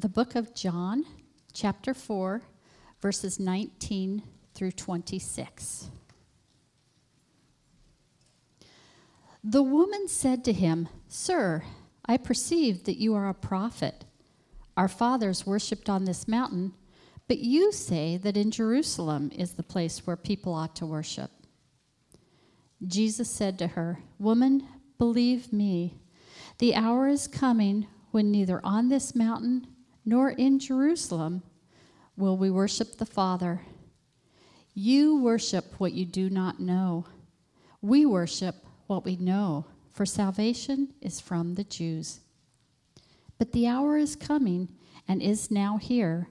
the book of John, chapter 4, verses 19 through 26. The woman said to him, Sir, I perceive that you are a prophet. Our fathers worshipped on this mountain, but you say that in Jerusalem is the place where people ought to worship. Jesus said to her, Woman, believe me, the hour is coming when neither on this mountain nor in Jerusalem will we worship the Father. You worship what you do not know. We worship what we know, for salvation is from the Jews. But the hour is coming and is now here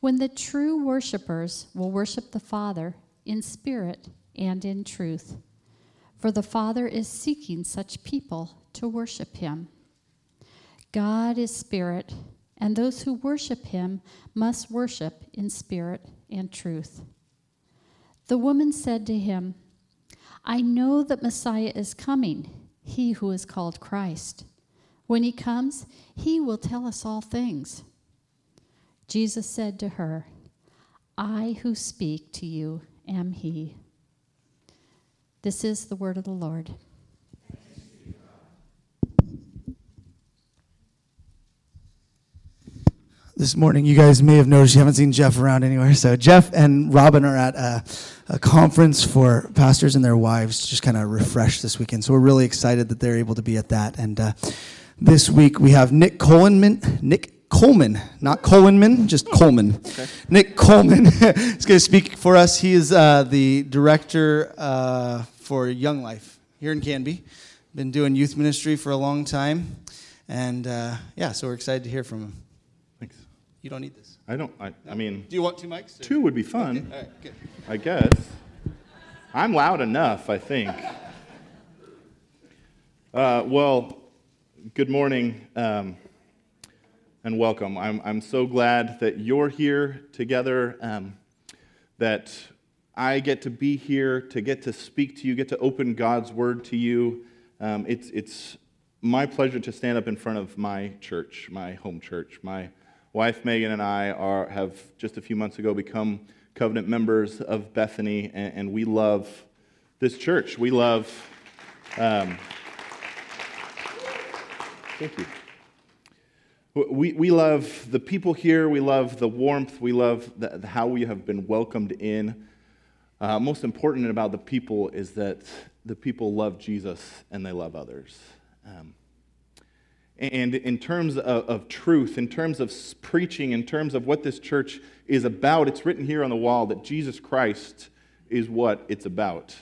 when the true worshippers will worship the Father in spirit and in truth. For the Father is seeking such people to worship him. God is spirit, and those who worship him must worship in spirit and truth. The woman said to him, I know that Messiah is coming, he who is called Christ. When he comes, he will tell us all things. Jesus said to her, I who speak to you am he. This is the word of the Lord. This morning. You guys may have noticed you haven't seen Jeff around anywhere. So Jeff and Robin are at a, a conference for pastors and their wives to just kind of refresh this weekend. So we're really excited that they're able to be at that. And uh, this week we have Nick Coleman. Nick Coleman, not Coleman, just Coleman. Okay. Nick Coleman is going to speak for us. He is uh, the director uh, for Young Life here in Canby. Been doing youth ministry for a long time. And uh, yeah, so we're excited to hear from him. You don't need this. I don't. I, I mean, Do you want two mics? two would be fun. All right, good. I guess. I'm loud enough, I think. Uh, well, good morning um, and welcome. I'm, I'm so glad that you're here together, um, that I get to be here, to get to speak to you, get to open God's word to you. Um, it's, it's my pleasure to stand up in front of my church, my home church, my wife Megan and I are, have just a few months ago become covenant members of Bethany, and, and we love this church. We love. Um, thank you. We, we love the people here. We love the warmth. We love the, how we have been welcomed in. Uh, most important about the people is that the people love Jesus and they love others. Um, and in terms of, of, truth, in terms of preaching, in terms of what this church is about, it's written here on the wall that Jesus Christ is what it's about.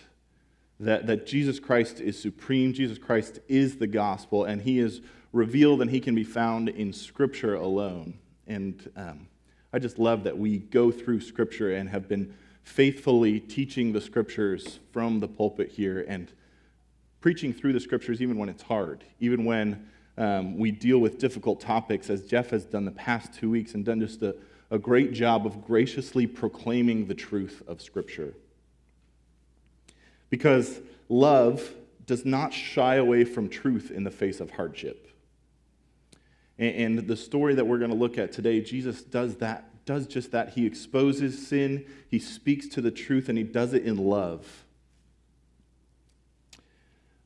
That, that Jesus Christ is supreme, Jesus Christ is the gospel, and he is revealed and he can be found in Scripture alone. And um, I just love that we go through Scripture and have been faithfully teaching the Scriptures from the pulpit here and preaching through the Scriptures even when it's hard, even when um, we deal with difficult topics, as Jeff has done the past two weeks and done just a, a great job of graciously proclaiming the truth of Scripture. Because love does not shy away from truth in the face of hardship. And, and the story that we're going to look at today, Jesus does that, does just that. He exposes sin, he speaks to the truth, and he does it in love.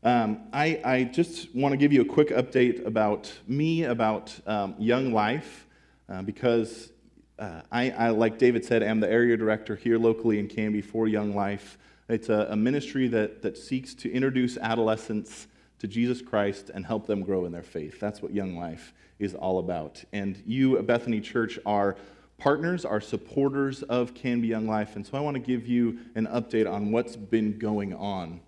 Um, I, I, just want to give you a quick update about me, about um, Young Life, uh, because uh, I, I, like David said, am the area director here locally in Canby for Young Life. It's a, a ministry that, that seeks to introduce adolescents to Jesus Christ and help them grow in their faith. That's what Young Life is all about. And you Bethany Church are partners, are supporters of Canby Young Life. And so I want to give you an update on what's been going on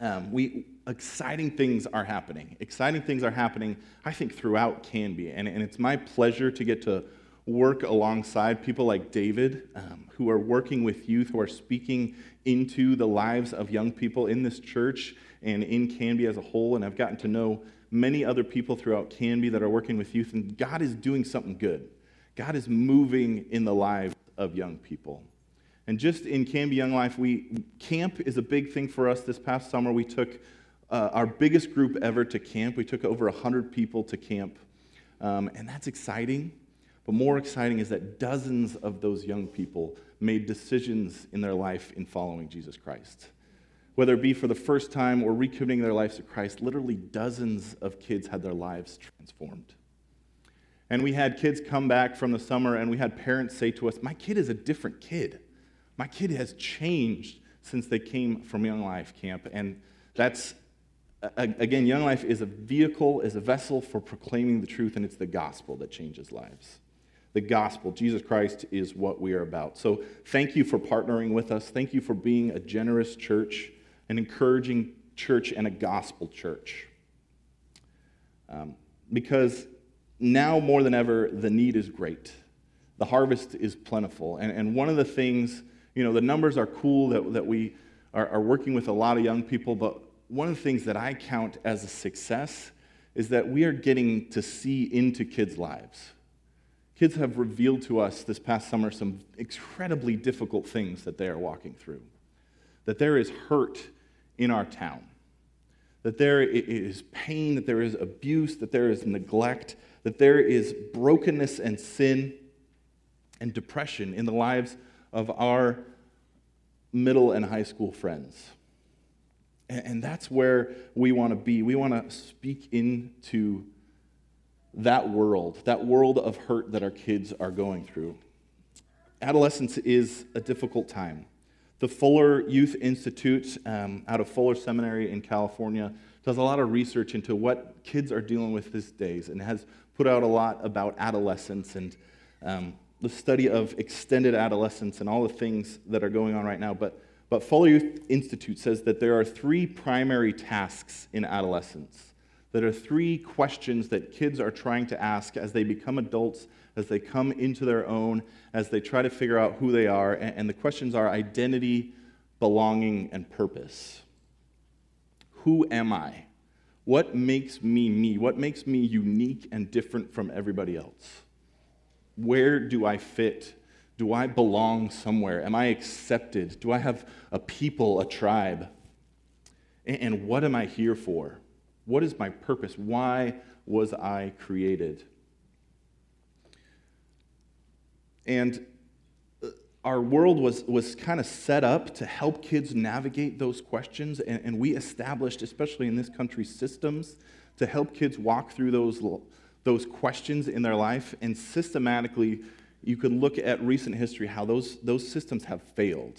um, we exciting things are happening. Exciting things are happening, I think, throughout Canby. And, and it's my pleasure to get to work alongside people like David, um, who are working with youth, who are speaking into the lives of young people in this church and in Canby as a whole. And I've gotten to know many other people throughout Canby that are working with youth, and God is doing something good. God is moving in the lives of young people. And just in Canby Young Life, we camp is a big thing for us. This past summer, we took uh, our biggest group ever to camp. We took over 100 people to camp, um, and that's exciting. But more exciting is that dozens of those young people made decisions in their life in following Jesus Christ. Whether it be for the first time or recommitting their lives to Christ, literally dozens of kids had their lives transformed. And we had kids come back from the summer, and we had parents say to us, My kid is a different kid. My kid has changed since they came from Young Life Camp. And that's, again, Young Life is a vehicle, is a vessel for proclaiming the truth, and it's the gospel that changes lives. The gospel, Jesus Christ, is what we are about. So thank you for partnering with us. Thank you for being a generous church, an encouraging church, and a gospel church. Um, because now more than ever, the need is great. The harvest is plentiful. And, and one of the things you know, the numbers are cool that, that we are, are working with a lot of young people, but one of the things that I count as a success is that we are getting to see into kids' lives. Kids have revealed to us this past summer some incredibly difficult things that they are walking through. That there is hurt in our town, that there is pain, that there is abuse, that there is neglect, that there is brokenness and sin and depression in the lives of our middle and high school friends. And that's where we want to be. We want to speak into that world, that world of hurt that our kids are going through. Adolescence is a difficult time. The Fuller Youth Institute um, out of Fuller Seminary in California does a lot of research into what kids are dealing with these days and has put out a lot about adolescence and um, the study of extended adolescence and all the things that are going on right now. But, but Fuller Youth Institute says that there are three primary tasks in adolescence. That are three questions that kids are trying to ask as they become adults, as they come into their own, as they try to figure out who they are. And, and the questions are identity, belonging, and purpose. Who am I? What makes me me? What makes me unique and different from everybody else? Where do I fit? Do I belong somewhere? Am I accepted? Do I have a people, a tribe? And what am I here for? What is my purpose? Why was I created? And uh, our world was, was kind of set up to help kids navigate those questions, and, and we established, especially in this country, systems to help kids walk through those those questions in their life, and systematically, you could look at recent history how those, those systems have failed.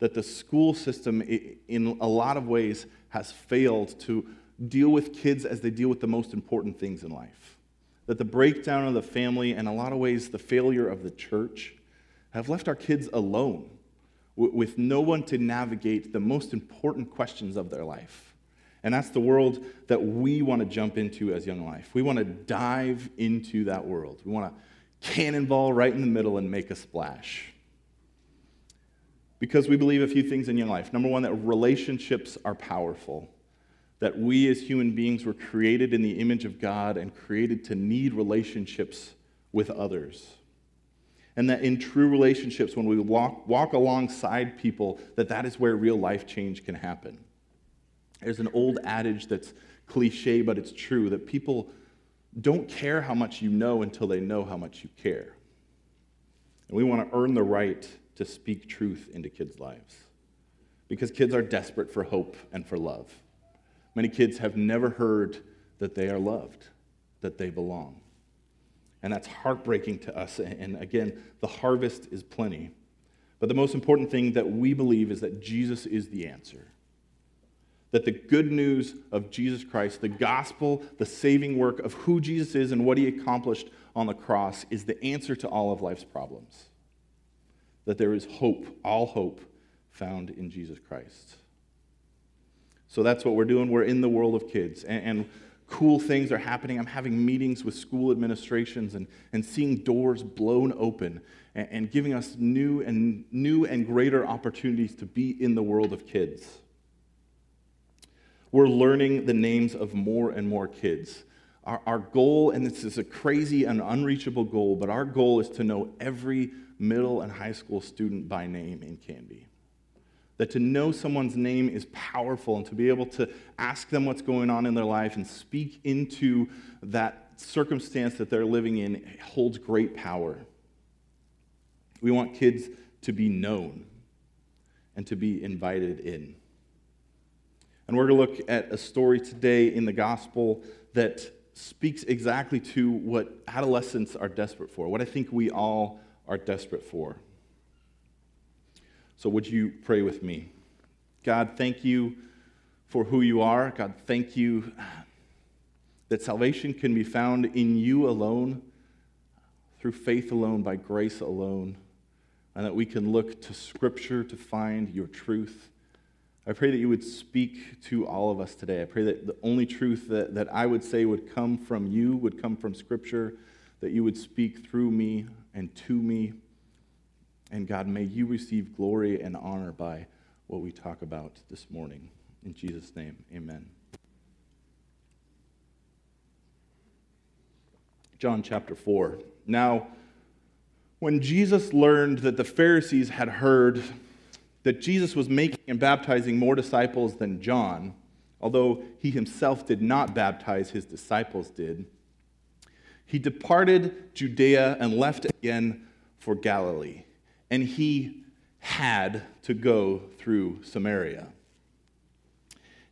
That the school system, in a lot of ways, has failed to deal with kids as they deal with the most important things in life. That the breakdown of the family, and a lot of ways, the failure of the church, have left our kids alone with no one to navigate the most important questions of their life. And that's the world that we want to jump into as Young Life. We want to dive into that world. We want to cannonball right in the middle and make a splash. Because we believe a few things in Young Life. Number one, that relationships are powerful. That we as human beings were created in the image of God and created to need relationships with others. And that in true relationships, when we walk, walk alongside people, that that is where real life change can happen. There's an old adage that's cliche, but it's true that people don't care how much you know until they know how much you care. And we want to earn the right to speak truth into kids' lives because kids are desperate for hope and for love. Many kids have never heard that they are loved, that they belong. And that's heartbreaking to us. And again, the harvest is plenty. But the most important thing that we believe is that Jesus is the answer that the good news of Jesus Christ, the gospel, the saving work of who Jesus is and what he accomplished on the cross, is the answer to all of life's problems. That there is hope, all hope, found in Jesus Christ. So that's what we're doing. We're in the world of kids. And, and cool things are happening. I'm having meetings with school administrations and, and seeing doors blown open and, and giving us new and new and greater opportunities to be in the world of kids. We're learning the names of more and more kids. Our, our goal, and this is a crazy and unreachable goal, but our goal is to know every middle and high school student by name in Canby. That to know someone's name is powerful and to be able to ask them what's going on in their life and speak into that circumstance that they're living in holds great power. We want kids to be known and to be invited in. And we're going to look at a story today in the gospel that speaks exactly to what adolescents are desperate for, what I think we all are desperate for. So, would you pray with me? God, thank you for who you are. God, thank you that salvation can be found in you alone, through faith alone, by grace alone, and that we can look to Scripture to find your truth. I pray that you would speak to all of us today. I pray that the only truth that, that I would say would come from you, would come from Scripture, that you would speak through me and to me. And God, may you receive glory and honor by what we talk about this morning. In Jesus' name, amen. John chapter 4. Now, when Jesus learned that the Pharisees had heard that Jesus was making and baptizing more disciples than John, although he himself did not baptize, his disciples did, he departed Judea and left again for Galilee. And he had to go through Samaria.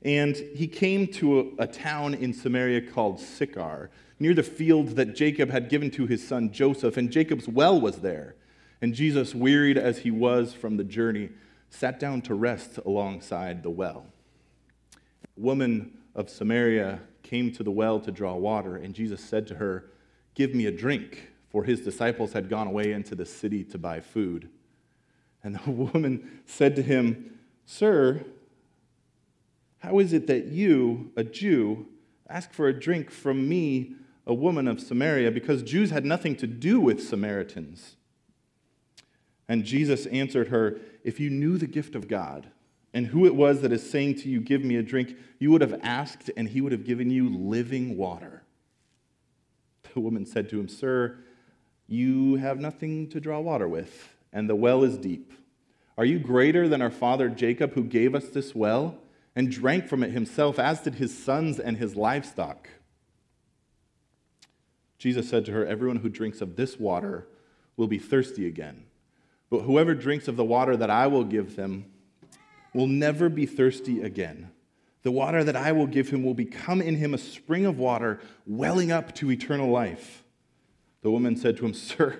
And he came to a, a, town in Samaria called Sychar, near the field that Jacob had given to his son Joseph, and Jacob's well was there. And Jesus, wearied as he was from the journey, sat down to rest alongside the well. A woman of Samaria came to the well to draw water, and Jesus said to her, Give me a drink, for his disciples had gone away into the city to buy food. And the woman said to him, Sir, how is it that you, a Jew, ask for a drink from me, a woman of Samaria? Because Jews had nothing to do with Samaritans. And Jesus answered her, If you knew the gift of God and who it was that is saying to you, Give me a drink, you would have asked, and he would have given you living water. The woman said to him, Sir, you have nothing to draw water with, and the well is deep. Are you greater than our father Jacob, who gave us this well and drank from it himself, as did his sons and his livestock? Jesus said to her, Everyone who drinks of this water will be thirsty again. But whoever drinks of the water that I will give them will never be thirsty again. The water that I will give him will become in him a spring of water welling up to eternal life. The woman said to him, Sir,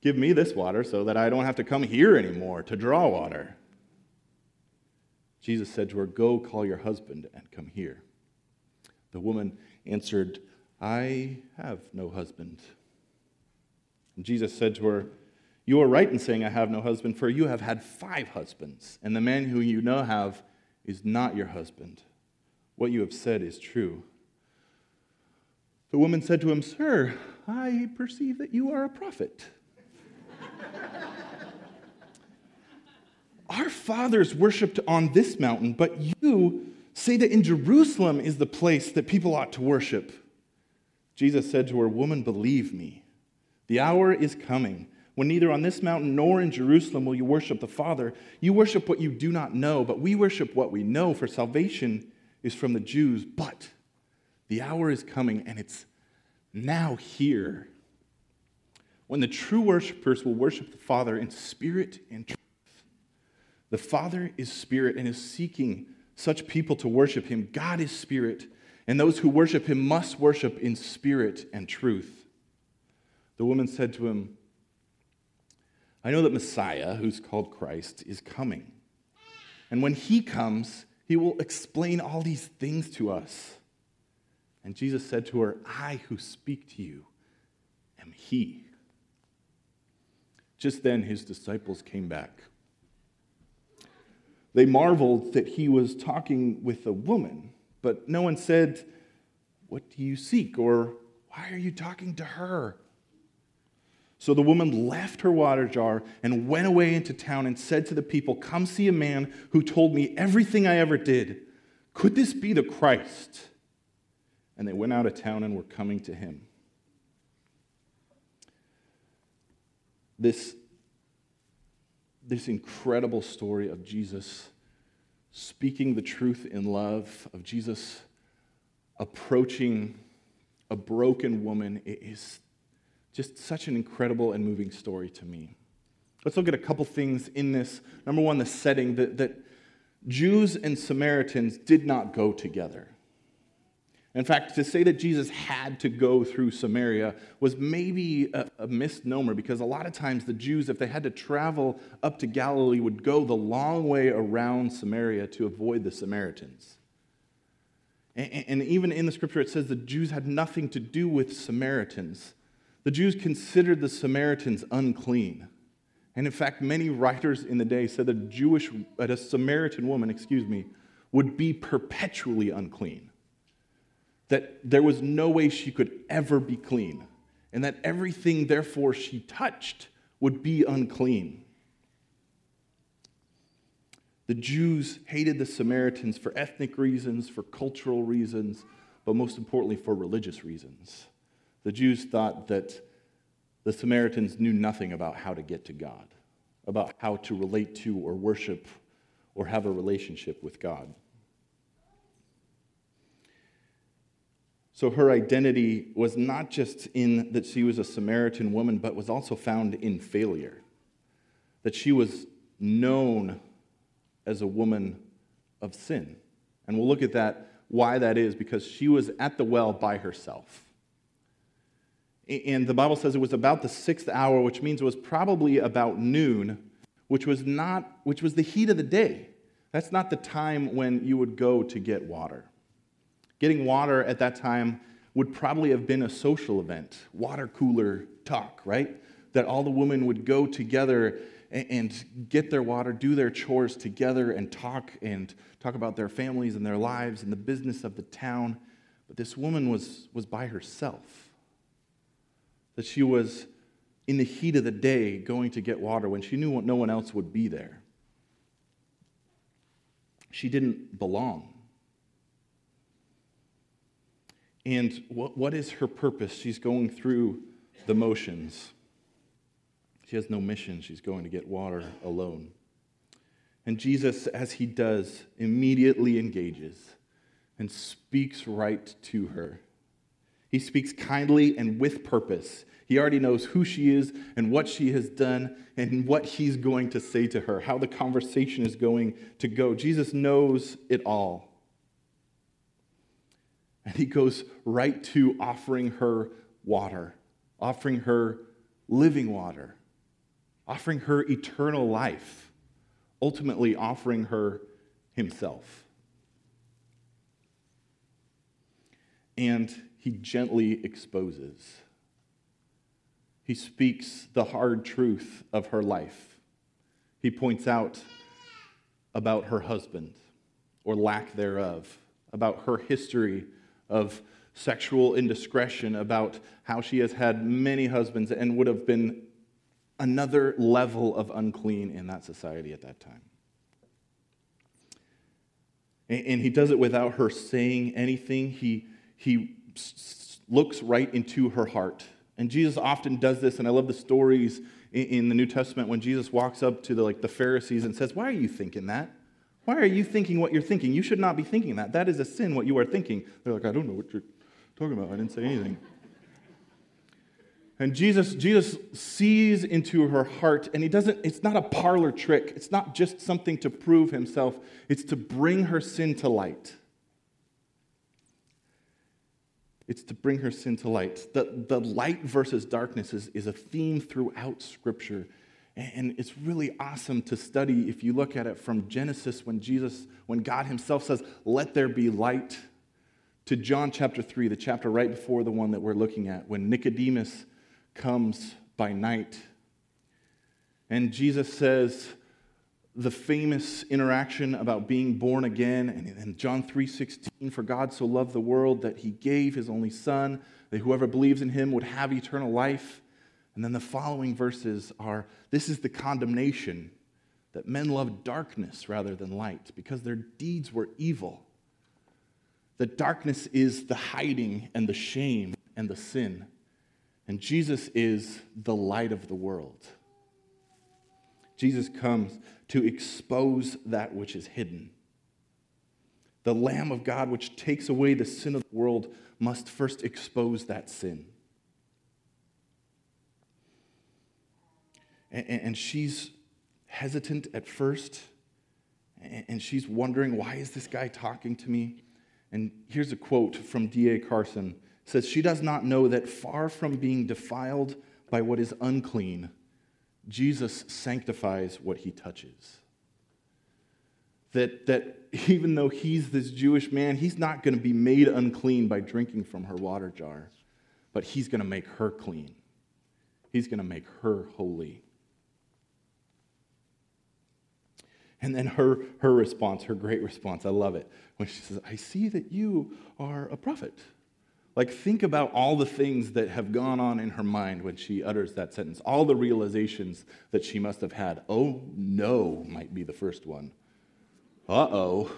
give me this water so that I don't have to come here anymore to draw water. Jesus said to her, Go call your husband and come here. The woman answered, I have no husband. And Jesus said to her, you are right in saying, I have no husband, for you have had five husbands, and the man who you now have is not your husband. What you have said is true. The woman said to him, Sir, I perceive that you are a prophet. Our fathers worshipped on this mountain, but you say that in Jerusalem is the place that people ought to worship. Jesus said to her, Woman, believe me, the hour is coming when neither on this mountain nor in Jerusalem will you worship the Father. You worship what you do not know, but we worship what we know, for salvation is from the Jews. But the hour is coming, and it's now here, when the true worshipers will worship the Father in spirit and truth. The Father is spirit and is seeking such people to worship him. God is spirit, and those who worship him must worship in spirit and truth. The woman said to him, I know that Messiah, who's called Christ, is coming. And when he comes, he will explain all these things to us. And Jesus said to her, I who speak to you am he. Just then his disciples came back. They marveled that he was talking with a woman, but no one said, What do you seek? or Why are you talking to her? So the woman left her water jar and went away into town and said to the people, Come see a man who told me everything I ever did. Could this be the Christ? And they went out of town and were coming to him. This, this incredible story of Jesus speaking the truth in love, of Jesus approaching a broken woman is just such an incredible and moving story to me. Let's look at a couple things in this. Number one, the setting that, that Jews and Samaritans did not go together. In fact, to say that Jesus had to go through Samaria was maybe a, a, misnomer because a lot of times the Jews, if they had to travel up to Galilee, would go the long way around Samaria to avoid the Samaritans. And, and even in the scripture, it says the Jews had nothing to do with Samaritans. The Jews considered the Samaritans unclean. And in fact, many writers in the day said that a Jewish, a Samaritan woman, excuse me, would be perpetually unclean that there was no way she could ever be clean, and that everything, therefore, she touched would be unclean. The Jews hated the Samaritans for ethnic reasons, for cultural reasons, but most importantly, for religious reasons. The Jews thought that the Samaritans knew nothing about how to get to God, about how to relate to or worship or have a relationship with God. So her identity was not just in that she was a Samaritan woman, but was also found in failure. That she was known as a woman of sin. And we'll look at that, why that is, because she was at the well by herself. And the Bible says it was about the sixth hour, which means it was probably about noon, which was not, which was the heat of the day. That's not the time when you would go to get water. Getting water at that time would probably have been a social event, water cooler talk, right? That all the women would go together and get their water, do their chores together, and talk and talk about their families and their lives and the business of the town. But this woman was, was by herself. That she was in the heat of the day going to get water when she knew no one else would be there. She didn't belong. And what, what is her purpose? She's going through the motions. She has no mission. She's going to get water alone. And Jesus, as he does, immediately engages and speaks right to her. He speaks kindly and with purpose. He already knows who she is and what she has done and what he's going to say to her, how the conversation is going to go. Jesus knows it all. And he goes right to offering her water, offering her living water, offering her eternal life, ultimately offering her himself. And he gently exposes. He speaks the hard truth of her life. He points out about her husband or lack thereof, about her history of sexual indiscretion, about how she has had many husbands and would have been another level of unclean in that society at that time. And he does it without her saying anything. He, he looks right into her heart. And Jesus often does this, and I love the stories in the New Testament when Jesus walks up to the, like, the Pharisees and says, Why are you thinking that? Why are you thinking what you're thinking? You should not be thinking that. That is a sin, what you are thinking. They're like, I don't know what you're talking about. I didn't say anything. And Jesus, Jesus sees into her heart, and he doesn't, it's not a parlor trick. It's not just something to prove himself, it's to bring her sin to light. It's to bring her sin to light. The, the light versus darkness is, is a theme throughout Scripture. And it's really awesome to study if you look at it from Genesis when Jesus, when God Himself says, Let there be light, to John chapter 3, the chapter right before the one that we're looking at, when Nicodemus comes by night. And Jesus says, the famous interaction about being born again and John 3:16 for God so loved the world that he gave his only son that whoever believes in him would have eternal life and then the following verses are this is the condemnation that men love darkness rather than light because their deeds were evil. The darkness is the hiding and the shame and the sin. And Jesus is the light of the world. Jesus comes to expose that which is hidden. The Lamb of God, which takes away the sin of the world, must first expose that sin. And, she's hesitant at first, and she's wondering, why is this guy talking to me? And here's a quote from D.A. Carson. It says, She does not know that far from being defiled by what is unclean, Jesus sanctifies what he touches. That, that even though he's this Jewish man, he's not going to be made unclean by drinking from her water jar, but he's going to make her clean. He's going to make her holy. And then her, her response, her great response, I love it, when she says, I see that you are a prophet. Like, think about all the things that have gone on in her mind when she utters that sentence, all the realizations that she must have had. Oh, no, might be the first one. Uh oh.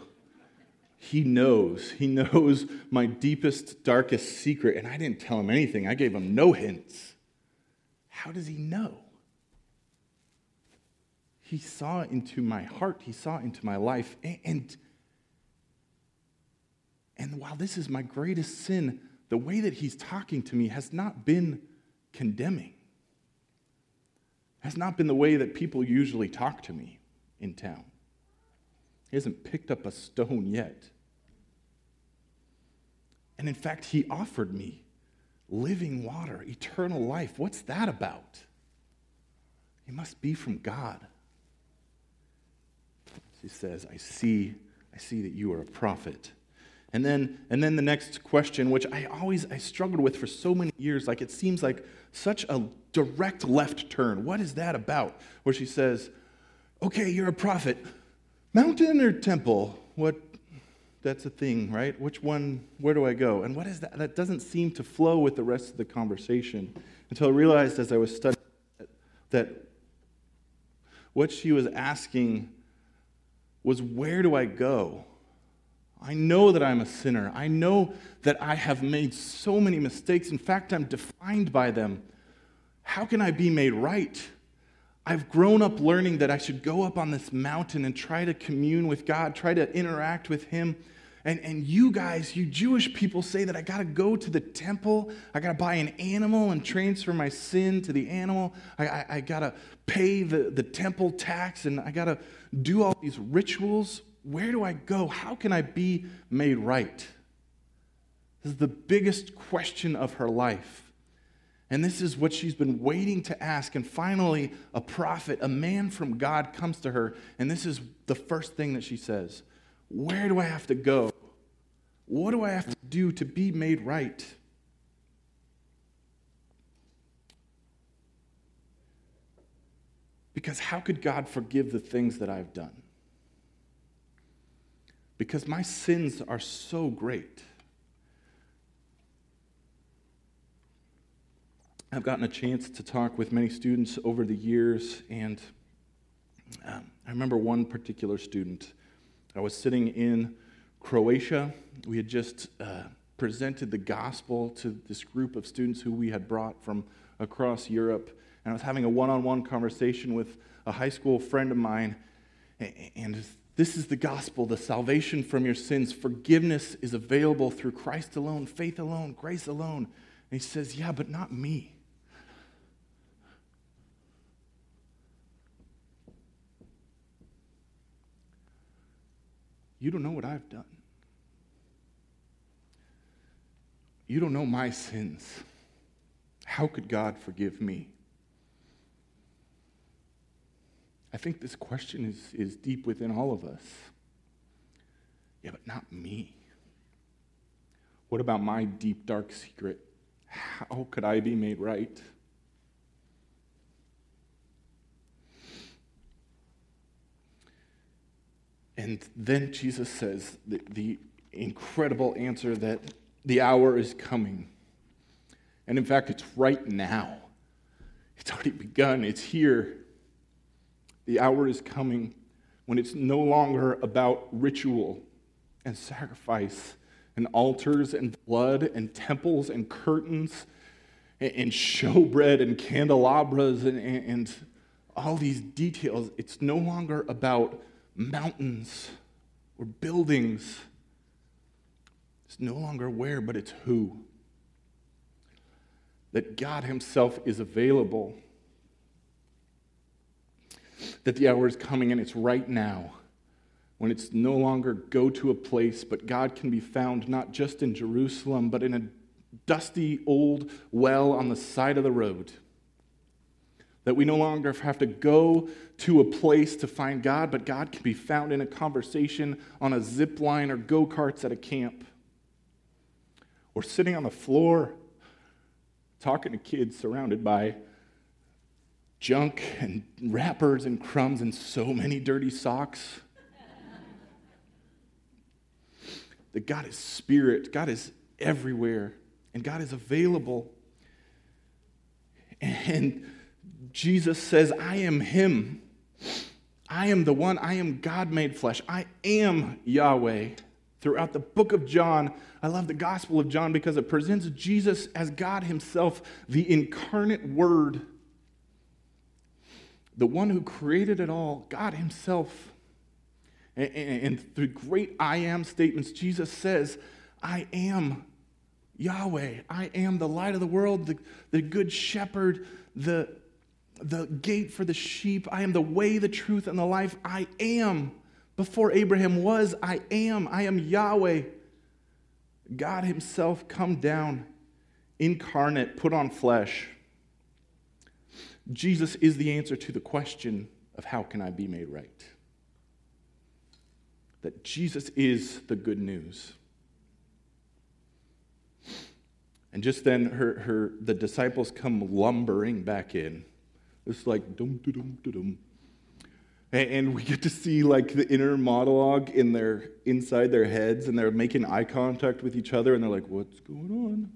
He knows. He knows my deepest, darkest secret, and I didn't tell him anything. I gave him no hints. How does he know? He saw into my heart, he saw into my life. And, and while this is my greatest sin, the way that he's talking to me has not been condemning, has not been the way that people usually talk to me in town. He hasn't picked up a stone yet. And in fact, he offered me living water, eternal life. What's that about? He must be from God. He says, I see, I see that you are a prophet. And then, and then the next question, which I always I struggled with for so many years, like it seems like such a direct left turn. What is that about? Where she says, Okay, you're a prophet. Mountain or temple? What that's a thing, right? Which one, where do I go? And what is that? That doesn't seem to flow with the rest of the conversation until I realized as I was studying that what she was asking was, Where do I go? I know that I'm a sinner. I know that I have made so many mistakes. In fact, I'm defined by them. How can I be made right? I've grown up learning that I should go up on this mountain and try to commune with God, try to interact with Him. And, and you guys, you Jewish people, say that I got to go to the temple. I got to buy an animal and transfer my sin to the animal. I, I, I got to pay the, the temple tax and I got to do all these rituals. Where do I go? How can I be made right? This is the biggest question of her life. And this is what she's been waiting to ask. And finally, a prophet, a man from God, comes to her. And this is the first thing that she says Where do I have to go? What do I have to do to be made right? Because how could God forgive the things that I've done? Because my sins are so great. I've gotten a chance to talk with many students over the years, and um, I remember one particular student. I was sitting in Croatia. We had just uh, presented the gospel to this group of students who we had brought from across Europe, and I was having a one on one conversation with a high school friend of mine, and this is the gospel, the salvation from your sins. Forgiveness is available through Christ alone, faith alone, grace alone. And he says, Yeah, but not me. You don't know what I've done. You don't know my sins. How could God forgive me? I think this question is, is deep within all of us. Yeah, but not me. What about my deep, dark secret? How could I be made right? And then Jesus says the, the incredible answer that the hour is coming. And in fact, it's right now. It's already begun, it's here. The hour is coming when it's no longer about ritual and sacrifice and altars and blood and temples and curtains and, showbread and candelabras and, and all these details. It's no longer about mountains or buildings. It's no longer where, but it's who. That God Himself is available. That the hour is coming and it's right now when it's no longer go to a place, but God can be found not just in Jerusalem, but in a dusty old well on the side of the road. That we no longer have to go to a place to find God, but God can be found in a conversation on a zip line or go karts at a camp. Or sitting on the floor talking to kids surrounded by junk and wrappers and crumbs and so many dirty socks. that God is spirit, God is everywhere, and God is available. And Jesus says, I am Him. I am the one. I am God made flesh. I am Yahweh. Throughout the book of John, I love the Gospel of John because it presents Jesus as God Himself, the incarnate Word, the one who created it all, God Himself. And, and through great I am statements, Jesus says, I am Yahweh. I am the light of the world, the, the good shepherd, the, the gate for the sheep. I am the way, the truth, and the life. I am. Before Abraham was, I am. I am Yahweh. God Himself come down, incarnate, put on flesh. Jesus is the answer to the question of how can I be made right? that Jesus is the good news. And just then, her, her, the disciples come lumbering back in. It's like dum dum dum dum. And we get to see like the inner monologue in their inside their heads, and they're making eye contact with each other, and they're like, "What's going on?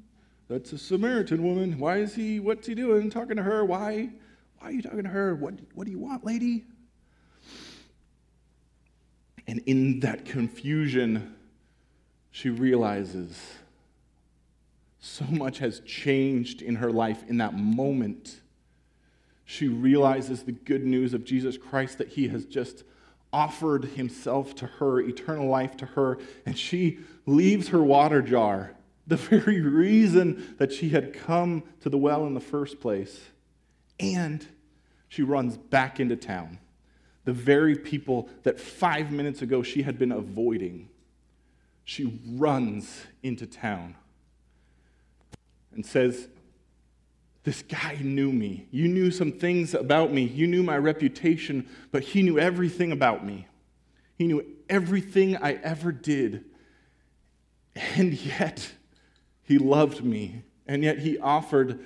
That's a Samaritan woman. Why is he? What's he doing? Talking to her? Why? Why are you talking to her? What? What do you want, lady?" And in that confusion, she realizes so much has changed in her life in that moment. She realizes the good news of Jesus Christ that he has just offered himself to her, eternal life to her, and she leaves her water jar, the very reason that she had come to the well in the first place, and she runs back into town the very people that five minutes ago she had been avoiding. She runs into town and says, This guy knew me. You knew some things about me. You knew my reputation, but he knew everything about me. He knew everything I ever did. And yet, he loved me. And yet, he offered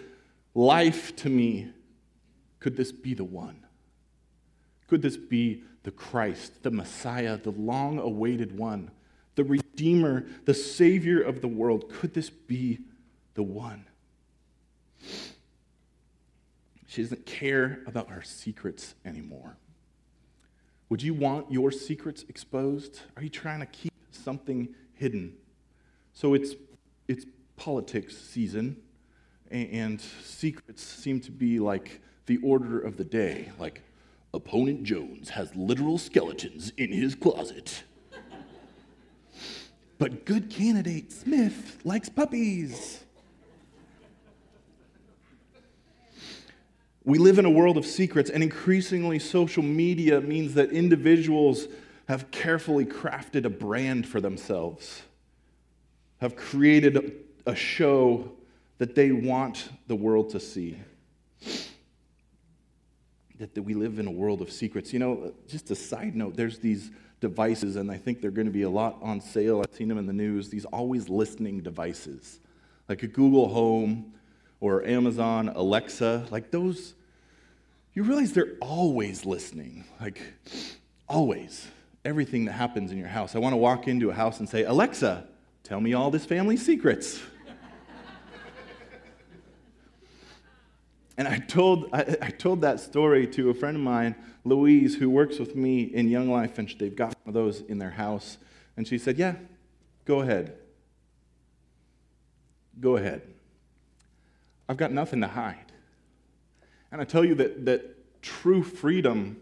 life to me. Could this be the one? Could this be the Christ, the Messiah, the long awaited one, the Redeemer, the Savior of the world? Could this be the one? She doesn't care about her secrets anymore. Would you want your secrets exposed? Are you trying to keep something hidden? So it's, it's politics season, and secrets seem to be like the order of the day. Like, Opponent Jones has literal skeletons in his closet. but good candidate Smith likes puppies. We live in a world of secrets, and increasingly, social media means that individuals have carefully crafted a brand for themselves, have created a show that they want the world to see that, that we live in a world of secrets. You know, just a side note, there's these devices, and I think they're going to be a lot on sale. I've seen them in the news, these always listening devices, like a Google Home or Amazon Alexa, like those, you realize they're always listening, like always. Everything that happens in your house. I want to walk into a house and say, Alexa, tell me all this family secrets. And I told, I, I, told that story to a friend of mine, Louise, who works with me in Young Life, and they've got one of those in their house. And she said, Yeah, go ahead. Go ahead. I've got nothing to hide. And I tell you that, that true freedom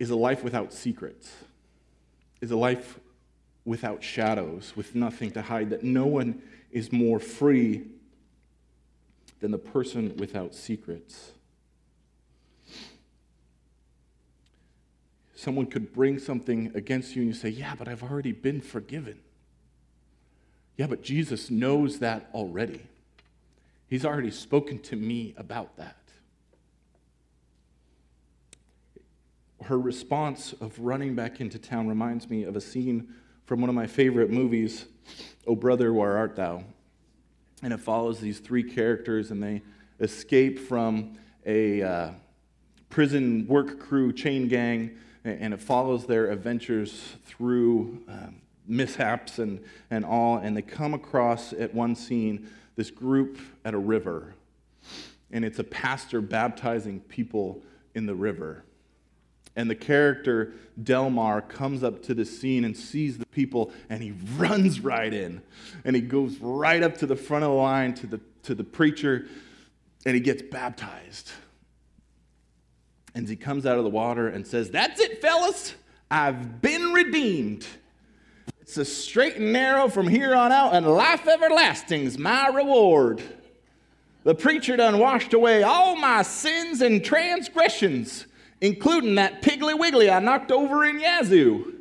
is a life without secrets, is a life without shadows, with nothing to hide, that no one is more free than the person without secrets. Someone could bring something against you and you say, Yeah, but I've already been forgiven. Yeah, but Jesus knows that already. He's already spoken to me about that. Her response of running back into town reminds me of a scene from one of my favorite movies, Oh Brother, Where Art Thou? And it follows these three characters, and they escape from a uh, prison work crew chain gang, and it follows their adventures through um, mishaps and, and all. And they come across at one scene this group at a river, and it's a pastor baptizing people in the river. And the character Delmar comes up to the scene and sees the people, and he runs right in. And he goes right up to the front of the line to the, to the preacher, and he gets baptized. And he comes out of the water and says, That's it, fellas. I've been redeemed. It's a straight and narrow from here on out, and life everlasting's my reward. The preacher done washed away all my sins and transgressions including that Piggly Wiggly I knocked over in Yazoo.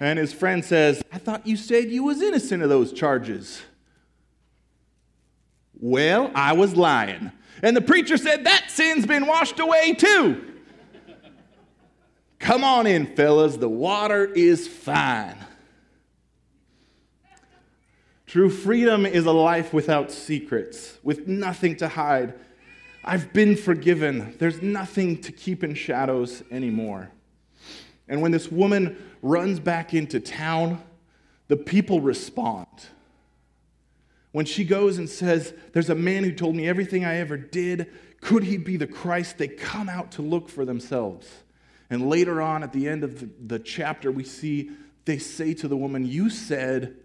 And his friend says, I thought you said you was innocent of those charges. Well, I was lying. And the preacher said, That sin's been washed away too. Come on in, fellas, the water is fine. True freedom is a life without secrets, with nothing to hide I've been forgiven. There's nothing to keep in shadows anymore. And when this woman runs back into town, the people respond. When she goes and says, There's a man who told me everything I ever did, could he be the Christ? They come out to look for themselves. And later on, at the end of the, chapter, we see they say to the woman, You said,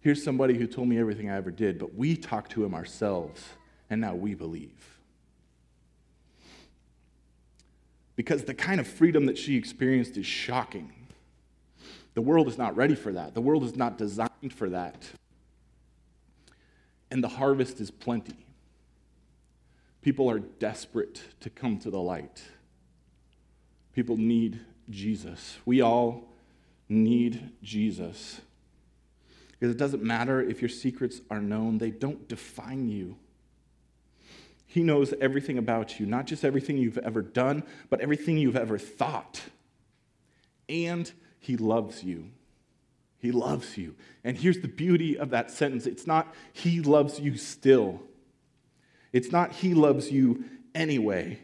Here's somebody who told me everything I ever did, but we talked to him ourselves, and now we believe. Because the kind of freedom that she experienced is shocking. The world is not ready for that, the world is not designed for that. And the harvest is plenty. People are desperate to come to the light. People need Jesus. We all need Jesus. Because it doesn't matter if your secrets are known, they don't define you. He knows everything about you, not just everything you've ever done, but everything you've ever thought. And He loves you. He loves you. And here's the beauty of that sentence it's not He loves you still, it's not He loves you anyway.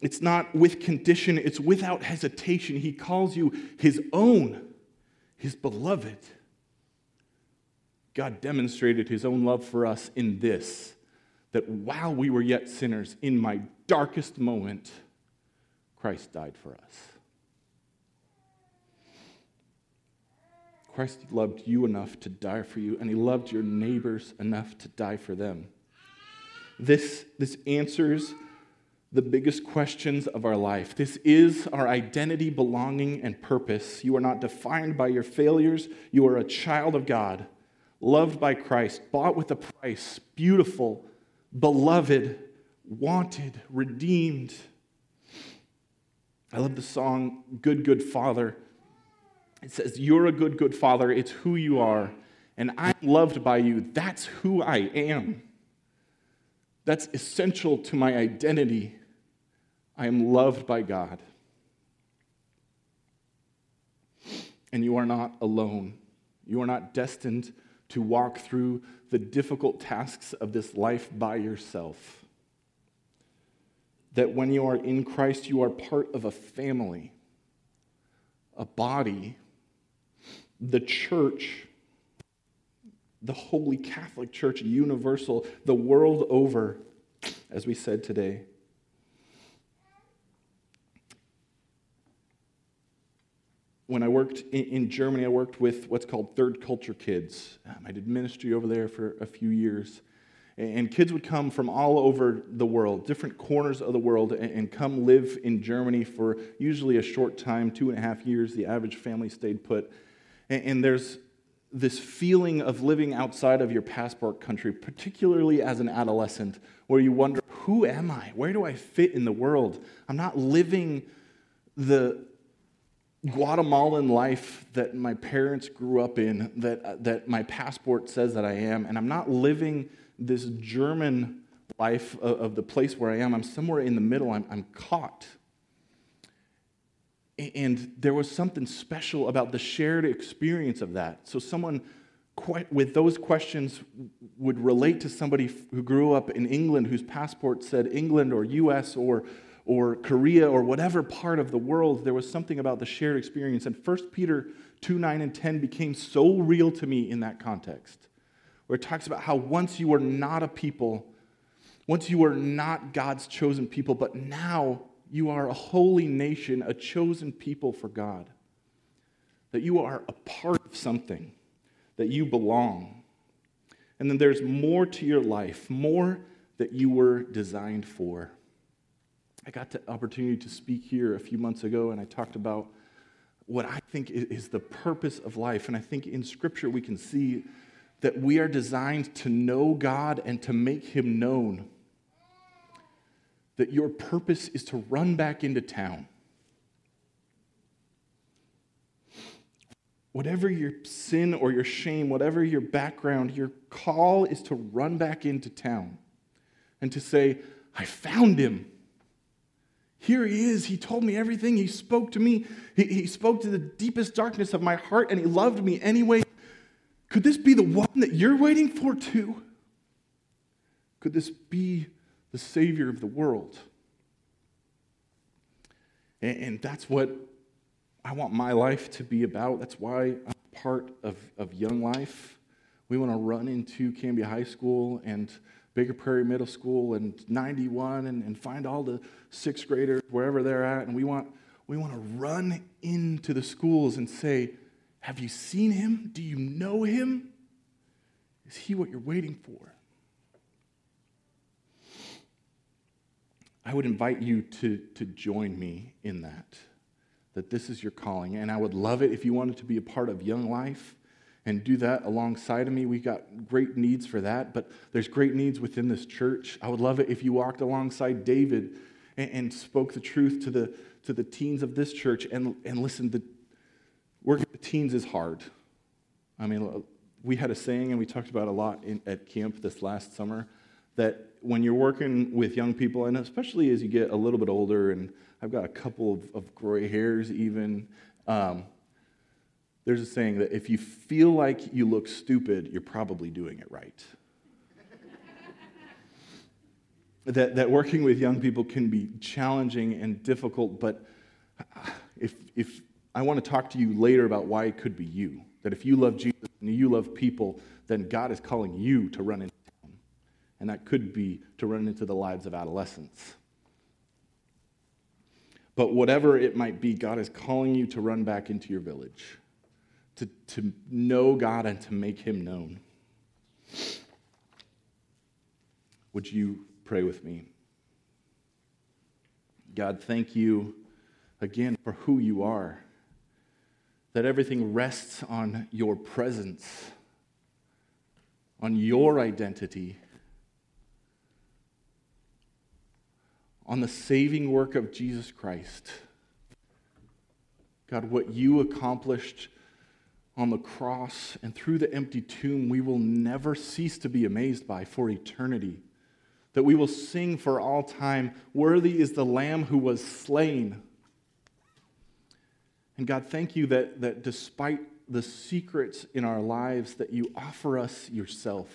It's not with condition, it's without hesitation. He calls you His own, His beloved. God demonstrated His own love for us in this that while we were yet sinners, in my darkest moment, Christ died for us. Christ loved you enough to die for you, and he loved your neighbors enough to die for them. This, this answers the biggest questions of our life. This is our identity, belonging, and purpose. You are not defined by your failures. You are a child of God, loved by Christ, bought with a price, beautiful, beloved, wanted, redeemed. I love the song, Good, Good Father. It says, You're a good, good father. It's who you are. And I'm loved by you. That's who I am. That's essential to my identity. I am loved by God. And you are not alone. You are not destined to walk through the difficult tasks of this life by yourself. That when you are in Christ, you are part of a family, a body, the church, the Holy Catholic Church, universal, the world over, as we said today. When I worked in, Germany, I worked with what's called third culture kids. Um, I did ministry over there for a few years. And kids would come from all over the world, different corners of the world, and come live in Germany for usually a short time, two and a half years. The average family stayed put. And, and there's this feeling of living outside of your passport country, particularly as an adolescent, where you wonder, who am I? Where do I fit in the world? I'm not living the Guatemalan life that my parents grew up in, that, uh, that my passport says that I am, and I'm not living this German life of, of the place where I am. I'm somewhere in the middle, I'm, I'm caught. And there was something special about the shared experience of that. So, someone with those questions would relate to somebody who grew up in England whose passport said England or US or, or Korea or whatever part of the world. There was something about the shared experience. And 1 Peter 2 9 and 10 became so real to me in that context, where it talks about how once you were not a people, once you were not God's chosen people, but now you are a holy nation, a chosen people for God. That you are a part of something, that you belong. And then there's more to your life, more that you were designed for. I got the opportunity to speak here a few months ago, and I talked about what I think is the purpose of life. And I think in Scripture we can see that we are designed to know God and to make Him known that your purpose is to run back into town. Whatever your sin or your shame, whatever your background, your call is to run back into town and to say, I found him. Here he is. He told me everything. He spoke to me. He, he spoke to the deepest darkness of my heart and he loved me anyway. Could this be the one that you're waiting for too? Could this be the Savior of the world. And, and that's what I want my life to be about. That's why I'm part of, of Young Life. We want to run into Canby High School and Baker Prairie Middle School and 91 and, and find all the sixth graders wherever they're at. And we want, we want to run into the schools and say, Have you seen him? Do you know him? Is he what you're waiting for? I would invite you to, to join me in that, that this is your calling. And I would love it if you wanted to be a part of Young Life and do that alongside of me. We've got great needs for that, but there's great needs within this church. I would love it if you walked alongside David and, and spoke the truth to the, to the teens of this church. And, and listen, the, working with teens is hard. I mean, we had a saying, and we talked about a lot in, at camp this last summer that when you're working with young people, and especially as you get a little bit older, and I've got a couple of, of gray hairs even, um, there's a saying that if you feel like you look stupid, you're probably doing it right. that, that working with young people can be challenging and difficult, but if, if I want to talk to you later about why it could be you, that if you love Jesus and you love people, then God is calling you to run into and that could be to run into the lives of adolescents. But whatever it might be, God is calling you to run back into your village, to, to know God and to make Him known. Would you pray with me? God, thank you again for who you are, that everything rests on your presence, on your identity on the saving work of Jesus Christ. God, what you accomplished on the cross and through the empty tomb, we will never cease to be amazed by for eternity. That we will sing for all time, Worthy is the Lamb who was slain. And God, thank you that, that despite the secrets in our lives, that you offer us yourself,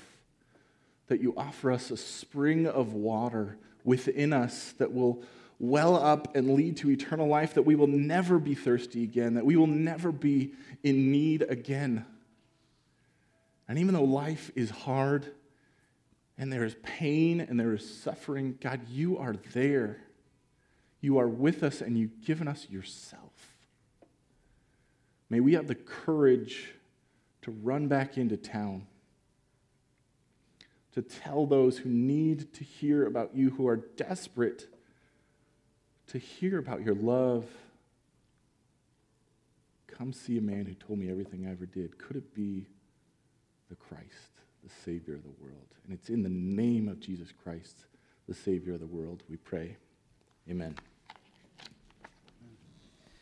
that you offer us a spring of water within us that will well up and lead to eternal life, that we will never be thirsty again, that we will never be in need again. And even though life is hard and there is pain and there is suffering, God, you are there. You are with us and you've given us yourself. May we have the courage to run back into town to tell those who need to hear about you, who are desperate to hear about your love. come see a man who told me everything I ever did. Could it be the Christ, the Savior of the world? And it's in the name of Jesus Christ, the Savior of the world, we pray. Amen.